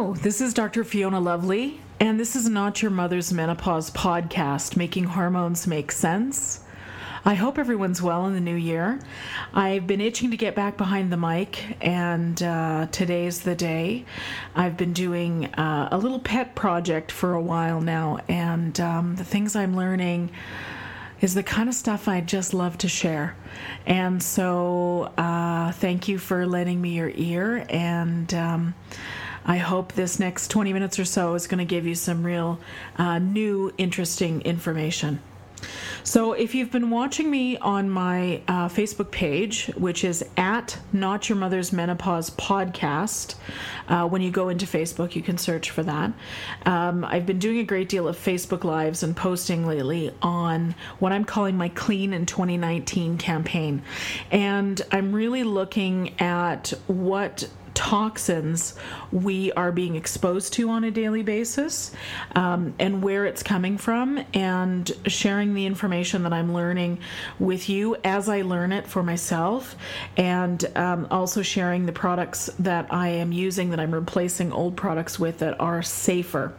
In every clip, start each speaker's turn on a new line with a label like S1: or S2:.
S1: Hello, this is Dr. Fiona Lovely, and this is Not Your Mother's Menopause podcast, making hormones make sense. I hope everyone's well in the new year. I've been itching to get back behind the mic, and uh, today's the day. I've been doing uh, a little pet project for a while now, and um, the things I'm learning is the kind of stuff I just love to share. And so, uh, thank you for lending me your ear, and um, I hope this next 20 minutes or so is going to give you some real uh, new, interesting information. So, if you've been watching me on my uh, Facebook page, which is at Not Your Mother's Menopause Podcast, uh, when you go into Facebook, you can search for that. Um, I've been doing a great deal of Facebook Lives and posting lately on what I'm calling my Clean in 2019 campaign. And I'm really looking at what toxins we are being exposed to on a daily basis um, and where it's coming from, and sharing the information that I'm learning with you as I learn it for myself, and um, also sharing the products that I am using that I'm replacing old products with that are safer.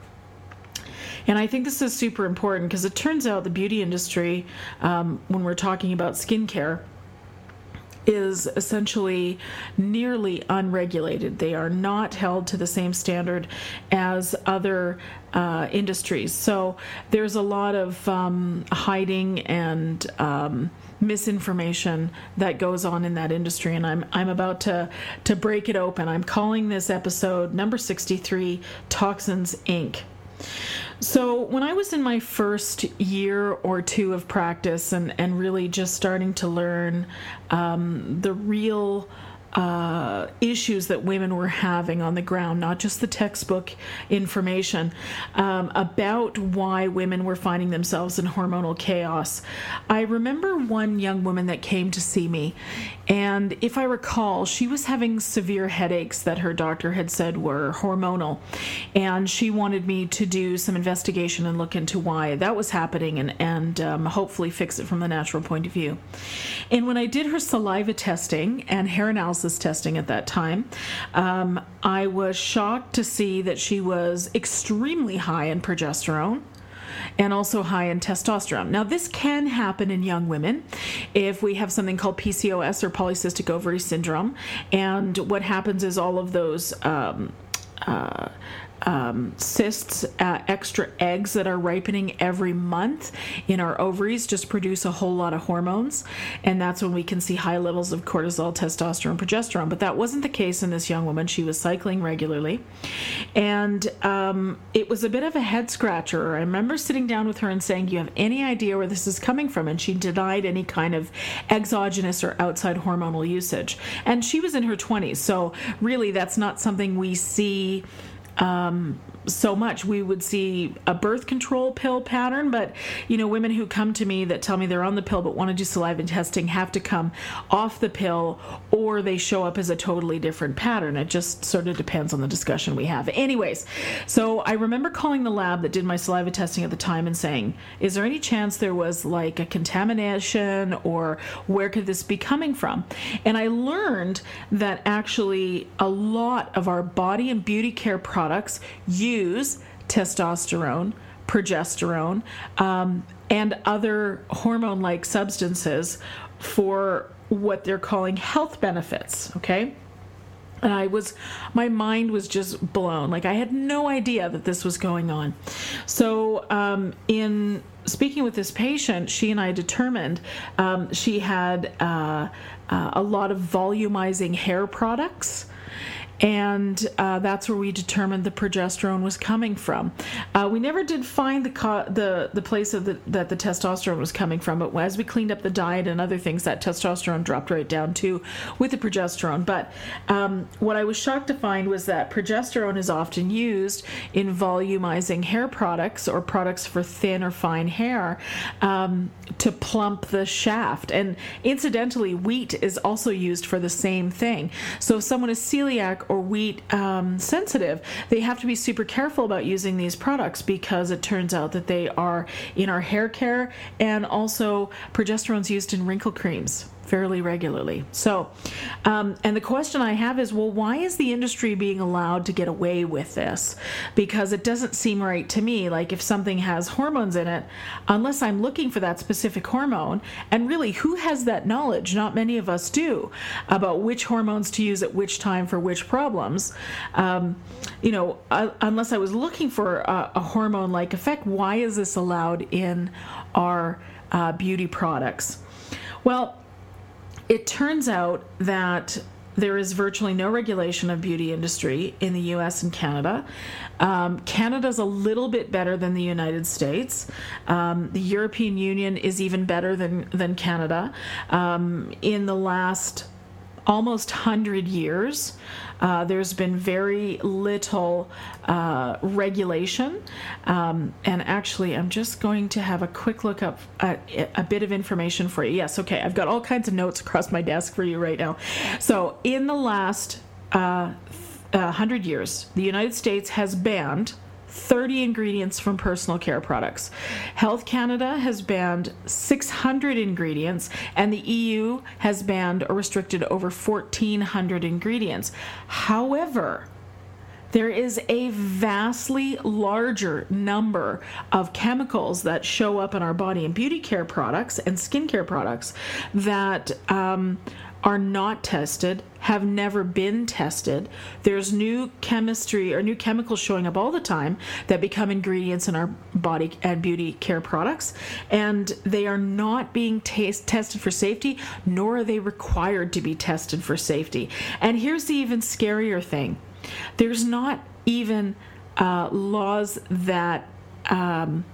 S1: And I think this is super important because it turns out the beauty industry, um, when we're talking about skincare, is essentially nearly unregulated. They are not held to the same standard as other uh, industries. So there's a lot of um, hiding and um, misinformation that goes on in that industry, and I'm I'm about to to break it open. I'm calling this episode number 63, Toxins Inc. So, when I was in my first year or two of practice and, and really just starting to learn um, the real uh, issues that women were having on the ground, not just the textbook information, um, about why women were finding themselves in hormonal chaos. I remember one young woman that came to see me, and if I recall, she was having severe headaches that her doctor had said were hormonal, and she wanted me to do some investigation and look into why that was happening and, and um, hopefully fix it from the natural point of view. And when I did her saliva testing and hair analysis, analysis testing at that time, um, I was shocked to see that she was extremely high in progesterone and also high in testosterone. Now, this can happen in young women if we have something called PCOS or polycystic ovary syndrome. And what happens is all of those. Um, uh, um, cysts, uh, extra eggs that are ripening every month in our ovaries just produce a whole lot of hormones. And that's when we can see high levels of cortisol, testosterone, progesterone. But that wasn't the case in this young woman. She was cycling regularly. And um, it was a bit of a head scratcher. I remember sitting down with her and saying, Do you have any idea where this is coming from? And she denied any kind of exogenous or outside hormonal usage. And she was in her 20s. So, really, that's not something we see um, so much. We would see a birth control pill pattern, but you know, women who come to me that tell me they're on the pill but want to do saliva testing have to come off the pill or they show up as a totally different pattern. It just sort of depends on the discussion we have. Anyways, so I remember calling the lab that did my saliva testing at the time and saying, Is there any chance there was like a contamination or where could this be coming from? And I learned that actually a lot of our body and beauty care products use use testosterone, progesterone, um, and other hormone like substances for what they're calling health benefits. Okay. And I was, my mind was just blown. Like I had no idea that this was going on. So, um, in speaking with this patient, she and I determined um, she had uh, uh, a lot of volumizing hair products and uh, that's where we determined the progesterone was coming from. Uh, we never did find the co- the the place of the, that the testosterone was coming from, but as we cleaned up the diet and other things, that testosterone dropped right down too with the progesterone. But um, what I was shocked to find was that progesterone is often used in volumizing hair products or products for thin or fine hair um, to plump the shaft. And incidentally, wheat is also used for the same thing. So if someone is celiac or wheat um, sensitive, they have to be super careful about using these products because it turns out that they are in our hair care and also progesterone's used in wrinkle creams fairly regularly. So, um, and the question I have is well, why is the industry being allowed to get away with this? Because it doesn't seem right to me. Like, if something has hormones in it, unless I'm looking for that specific hormone, and really, who has that knowledge? Not many of us do about which hormones to use at which time for which problems. Um, you know, uh, unless I was looking for a, a hormone like effect, why is this allowed in our uh, beauty products? Well, it turns out that there is virtually no regulation of beauty industry in the U.S. and Canada. Um, Canada's a little bit better than the United States. Um, the European Union is even better than than Canada. Um, in the last almost 100 years. Uh, there's been very little uh, regulation. Um, and actually, I'm just going to have a quick look up at a bit of information for you. Yes, okay, I've got all kinds of notes across my desk for you right now. So, in the last uh, 100 years, the United States has banned 30 ingredients from personal care products. Health Canada has banned 600 ingredients, and the EU has banned or restricted over 1,400 ingredients. However, there is a vastly larger number of chemicals that show up in our body and beauty care products and skincare products that um, are not tested, have never been tested. There's new chemistry or new chemicals showing up all the time that become ingredients in our body and beauty care products, and they are not being tested for safety, nor are they required to be tested for safety. And here's the even scarier thing there's not even uh, laws that. Um,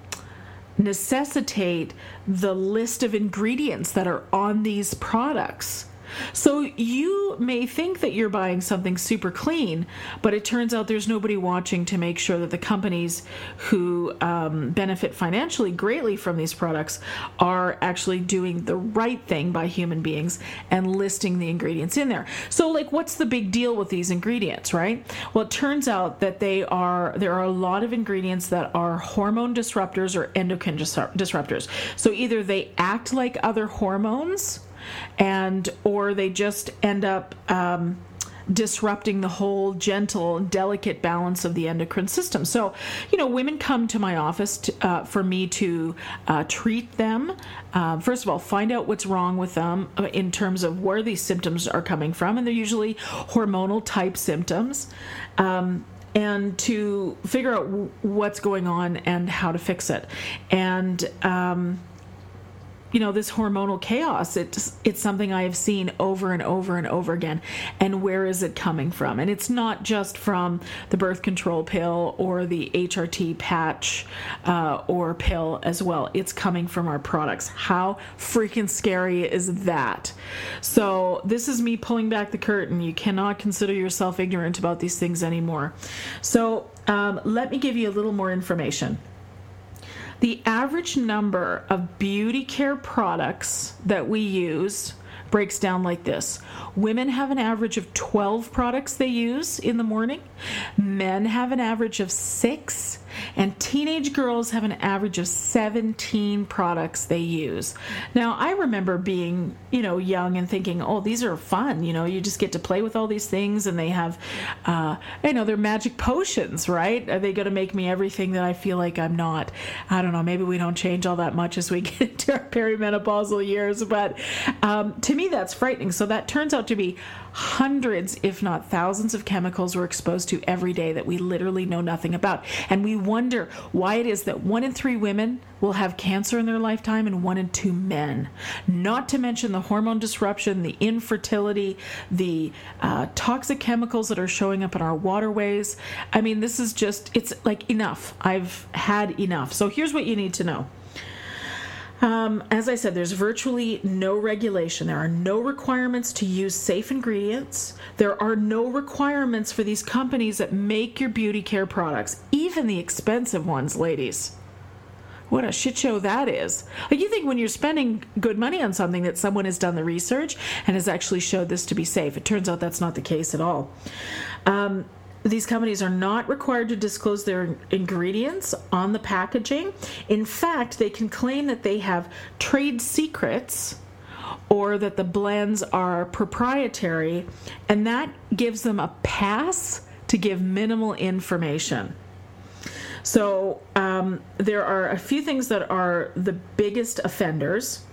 S1: necessitate the list of ingredients that are on these products. So you may think that you're buying something super clean, but it turns out there's nobody watching to make sure that the companies who um, benefit financially greatly from these products are actually doing the right thing by human beings and listing the ingredients in there. So, like, what's the big deal with these ingredients, right? Well, it turns out that they are there are a lot of ingredients that are hormone disruptors or endocrine disruptors. So either they act like other hormones and or they just end up um, disrupting the whole gentle, delicate balance of the endocrine system. So, you know, women come to my office to, uh, for me to uh, treat them. Uh, first of all, find out what's wrong with them uh, in terms of where these symptoms are coming from, and they're usually hormonal type symptoms. Um, and to figure out w- what's going on and how to fix it. And um, you know this hormonal chaos it's it's something i have seen over and over and over again. And where is it coming from? And it's not just from the birth control pill or the hrt patch uh, or pill as well. It's coming from our products. How freaking scary is that? So this is me pulling back the curtain. You cannot consider yourself ignorant about these things anymore. So um, let me give you a little more information the average number of beauty care products that we use breaks down like this. Women have an average of 12 products they use in the morning, men have an average of six, and teenage girls have an average of 17 products they use. Now, I remember being, you know, young and thinking, oh, these are fun. You know, you just get to play with all these things, and they have, uh, you know, they're magic potions, right? Are they going to make me everything that I feel like I'm not? I don't know. Maybe we don't change all that much as we get into our perimenopausal years, but um, to me, that's frightening. So that turns out to be hundreds, if not thousands, of chemicals we're exposed to every day that we literally know nothing about. And we wonder why it is that one in three women will have cancer in their lifetime and one in two men. Not to mention the hormone disruption, the infertility, the uh, toxic chemicals that are showing up in our waterways. I mean, this is just, it's like enough. I've had enough. So here's what you need to know. Um, as I said, there's virtually no regulation. There are no requirements to use safe ingredients. There are no requirements for these companies that make your beauty care products, even the expensive ones, ladies. What a shit show that is. Like, you think when you're spending good money on something that someone has done the research and has actually showed this to be safe. It turns out that's not the case at all. Um, these companies are not required to disclose their ingredients on the packaging. In fact, they can claim that they have trade secrets or that the blends are proprietary, and that gives them a pass to give minimal information. So, um, there are a few things that are the biggest offenders.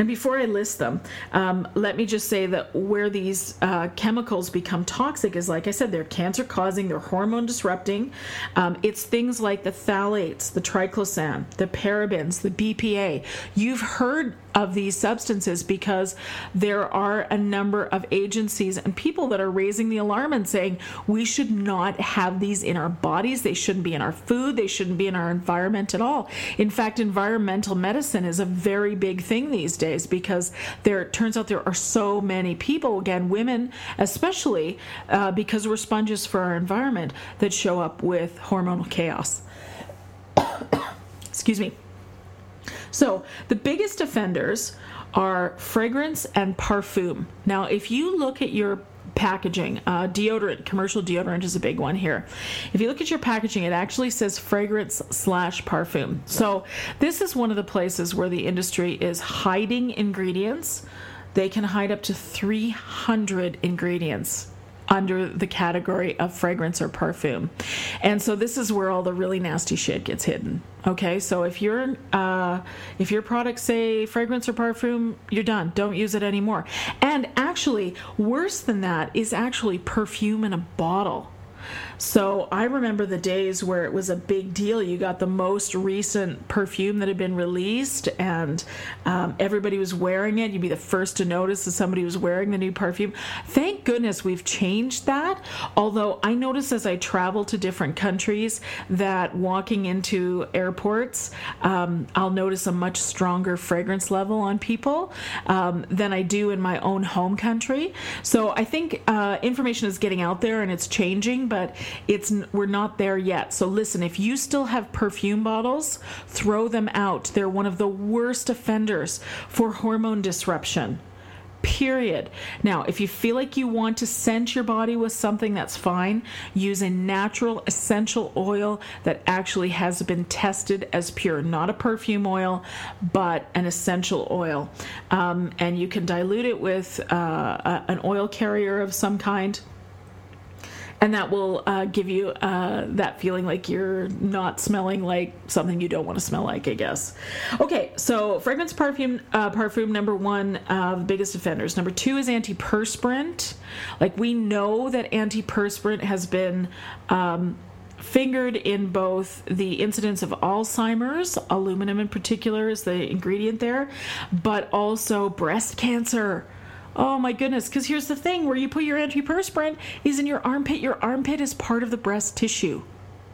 S1: And before I list them, um, let me just say that where these uh, chemicals become toxic is, like I said, they're cancer causing, they're hormone disrupting. Um, it's things like the phthalates, the triclosan, the parabens, the BPA. You've heard of these substances because there are a number of agencies and people that are raising the alarm and saying we should not have these in our bodies. They shouldn't be in our food. They shouldn't be in our environment at all. In fact, environmental medicine is a very big thing these days because there turns out there are so many people, again, women especially, uh, because we're sponges for our environment, that show up with hormonal chaos. Excuse me. So the biggest offenders are fragrance and parfum. Now, if you look at your packaging, uh, deodorant, commercial deodorant is a big one here. If you look at your packaging, it actually says fragrance slash parfum. So this is one of the places where the industry is hiding ingredients. They can hide up to 300 ingredients under the category of fragrance or perfume. And so this is where all the really nasty shit gets hidden. Okay, so if your uh, if your products say fragrance or perfume, you're done. Don't use it anymore. And actually, worse than that is actually perfume in a bottle. So I remember the days where it was a big deal. You got the most recent perfume that had been released, and um, everybody was wearing it. You'd be the first to notice that somebody was wearing the new perfume. Thank goodness we've changed that. Although I notice as I travel to different countries that walking into airports, um, I'll notice a much stronger fragrance level on people um, than I do in my own home country. So I think uh, information is getting out there and it's changing, but it's we're not there yet. So listen, if you still have perfume bottles, throw them out. They're one of the worst offenders for hormone disruption. Period. Now, if you feel like you want to scent your body with something, that's fine. Use a natural essential oil that actually has been tested as pure, not a perfume oil, but an essential oil. Um, and you can dilute it with uh, a, an oil carrier of some kind and that will uh, give you uh, that feeling like you're not smelling like something you don't want to smell like i guess. Okay so fragrance perfume uh, parfum number one uh, the biggest offenders. Number two is antiperspirant. Like we know that antiperspirant has been um, fingered in both the incidence of Alzheimer's, aluminum in particular is the ingredient there, but also breast cancer. Oh my goodness, because here's the thing where you put your antiperspirant is in your armpit. Your armpit is part of the breast tissue.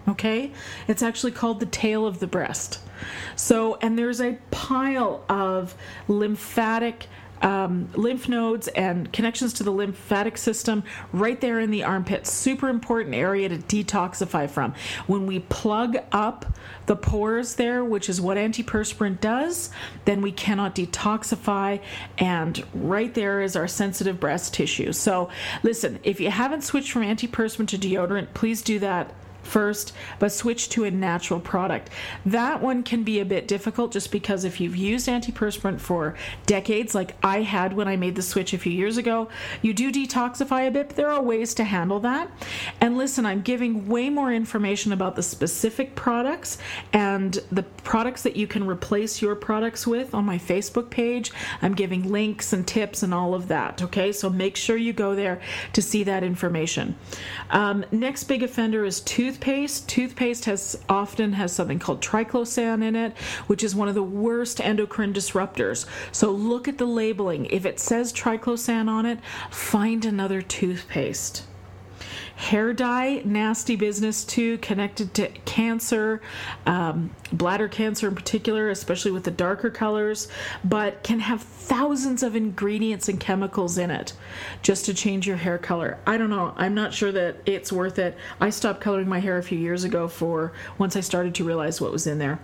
S1: Okay? It's actually called the tail of the breast. So, and there's a pile of lymphatic um, lymph nodes and connections to the lymphatic system right there in the armpit. Super important area to detoxify from. When we plug up the pores there, which is what antiperspirant does, then we cannot detoxify. And right there is our sensitive breast tissue. So, listen, if you haven't switched from antiperspirant to deodorant, please do that first, but switch to a natural product. That one can be a bit difficult just because if you've used antiperspirant for decades, like I had when I made the switch a few years ago, you do detoxify a bit, but there are ways to handle that. And listen, I'm giving way more information about the specific products and the products that you can replace your products with on my Facebook page. I'm giving links and tips and all of that. Okay, so make sure you go there to see that information. Um, next big offender is toothpaste. Toothpaste has often has something called triclosan in it, which is one of the worst endocrine disruptors. So look at the labeling. If it says triclosan on it, find another toothpaste. Hair dye, nasty business too, connected to cancer, um, bladder cancer in particular, especially with the darker colors, but can have thousands of ingredients and chemicals in it just to change your hair color. I don't know. I'm not sure that it's worth it. I stopped coloring my hair a few years ago for once I started to realize what was in there.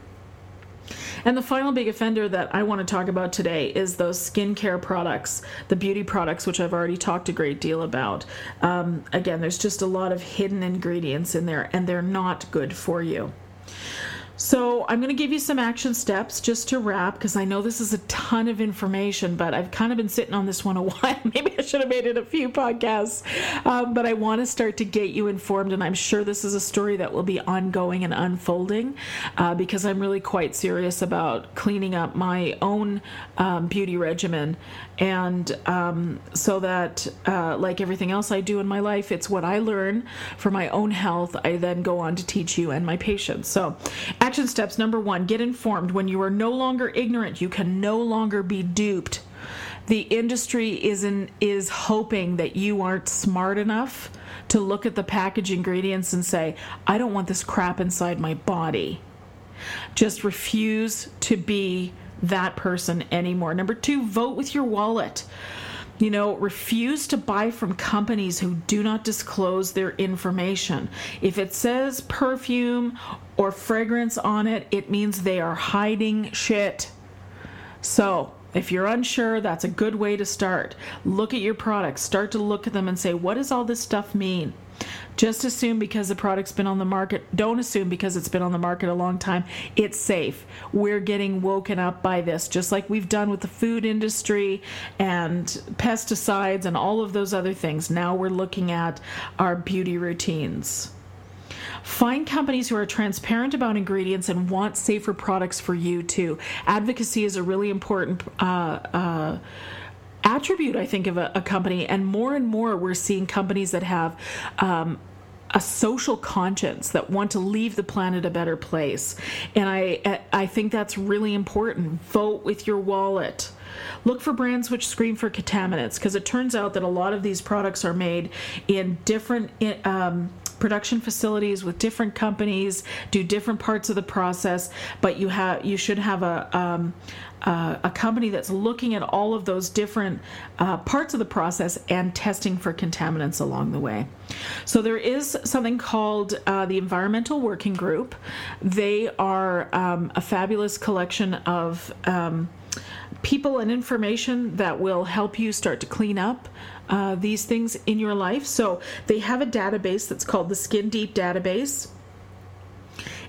S1: And the final big offender that I want to talk about today is those skincare products, the beauty products, which I've already talked a great deal about. Um, again, there's just a lot of hidden ingredients in there, and they're not good for you. So, I'm going to give you some action steps just to wrap because I know this is a ton of information, but I've kind of been sitting on this one a while. Maybe I should have made it a few podcasts, um, but I want to start to get you informed, and I'm sure this is a story that will be ongoing and unfolding uh, because I'm really quite serious about cleaning up my own um, beauty regimen. And um, so that, uh, like everything else I do in my life, it's what I learn for my own health, I then go on to teach you and my patients. So, Action steps number one get informed. When you are no longer ignorant, you can no longer be duped. The industry is in, is hoping that you aren't smart enough to look at the package ingredients and say, I don't want this crap inside my body. Just refuse to be that person anymore. Number two, vote with your wallet. You know, refuse to buy from companies who do not disclose their information. If it says perfume or fragrance on it, it means they are hiding shit. So, if you're unsure, that's a good way to start. Look at your products, start to look at them and say, what does all this stuff mean? Just assume because the product's been on the market, don't assume because it's been on the market a long time, it's safe. We're getting woken up by this, just like we've done with the food industry and pesticides and all of those other things. Now we're looking at our beauty routines. Find companies who are transparent about ingredients and want safer products for you too. Advocacy is a really important uh, uh, attribute, I think, of a, a, company. And more and more, we're seeing companies that have. Um, a social conscience that want to leave the planet a better place and i i think that's really important vote with your wallet look for brands which screen for contaminants because it turns out that a lot of these products are made in different um, production facilities with different companies, do different parts of the process, but you have you should have a um, uh, a company that's looking at all of those different uh, parts of the process and testing for contaminants along the way. So there is something called uh, the Environmental Working Group. They are um, a fabulous collection of um, people and information that will help you start to clean up uh, these things in your life. So they have a database that's called the Skin Deep Database.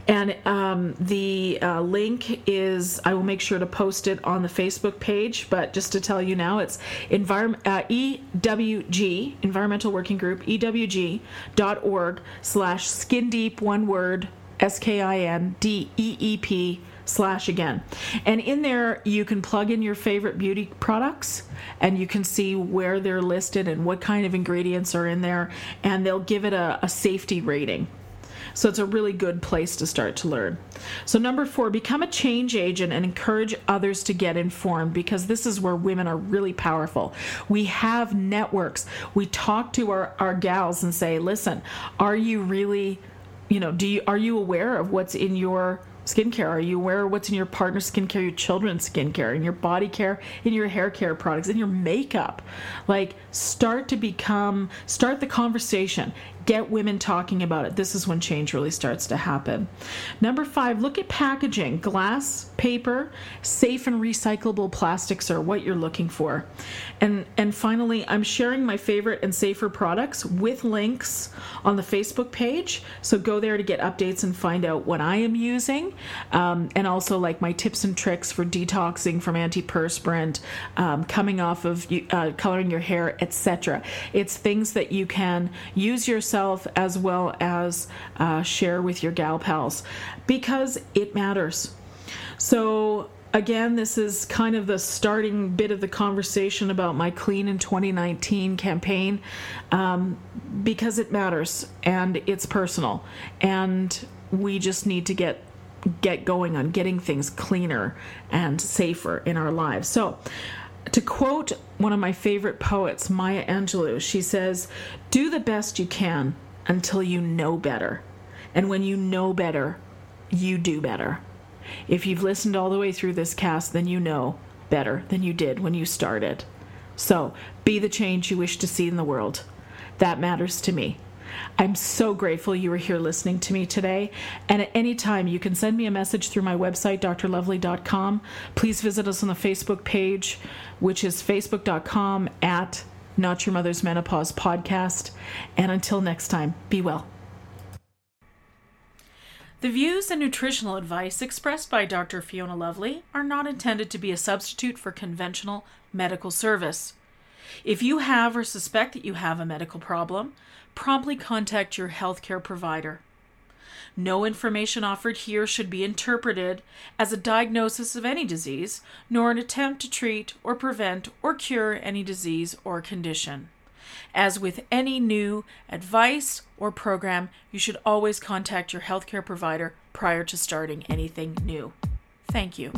S1: And um, the uh, link is, I will make sure to post it on the Facebook page. But just to tell you now, it's envir- uh, EWG, Environmental Working Group, EWG.org slash skin deep, one word, S K I N D E E P slash again. And in there, you can plug in your favorite beauty products and you can see where they're listed and what kind of ingredients are in there, and they'll give it a, a safety rating. So it's a really good place to start to learn. So, number four, become a change agent and encourage others to get informed because this is where women are really powerful. We have networks. We talk to our, our gals and say, listen, are you really, you know, do you, are you aware of what's in your skincare? Are you aware of what's in your partner's skincare, your children's skincare, in your body care, in your hair care products, in your makeup? Like, start to become, start the conversation. Get women talking about it. This is when change really starts to happen. Number five, look at packaging. Glass, paper, safe and recyclable plastics are what you're looking for. And and finally, I'm sharing my favorite and safer products with links on the Facebook page. So go there to get updates and find out what I am using, um, and also like my tips and tricks for detoxing from antiperspirant, um, coming off of uh, coloring your hair, etc. It's things that you can use yourself as well as uh, share with your gal pals because it matters. So again, this is kind of the starting bit of the conversation about my Clean in 2019 campaign um, because it matters and it's personal. And we just need to get get going on getting things cleaner and safer in our lives. So, to quote one of my favorite poets, Maya Angelou, she says, Do the best you can until you know better. And when you know better, you do better. If you've listened all the way through this cast, then you know better than you did when you started. So be the change you wish to see in the world. That matters to me. I'm so grateful you were here listening to me today. And at any time, you can send me a message through my website, drlovely.com. Please visit us on the Facebook page, which is facebook.com at Not Your Mother's Menopause Podcast. And until next time, be well. The views and nutritional advice expressed by Dr. Fiona Lovely are not intended to be a substitute for conventional medical service. If you have or suspect that you have a medical problem, promptly contact your healthcare provider. No information offered here should be interpreted as a diagnosis of any disease, nor an attempt to treat or prevent or cure any disease or condition. As with any new advice or program, you should always contact your healthcare provider prior to starting anything new. Thank you.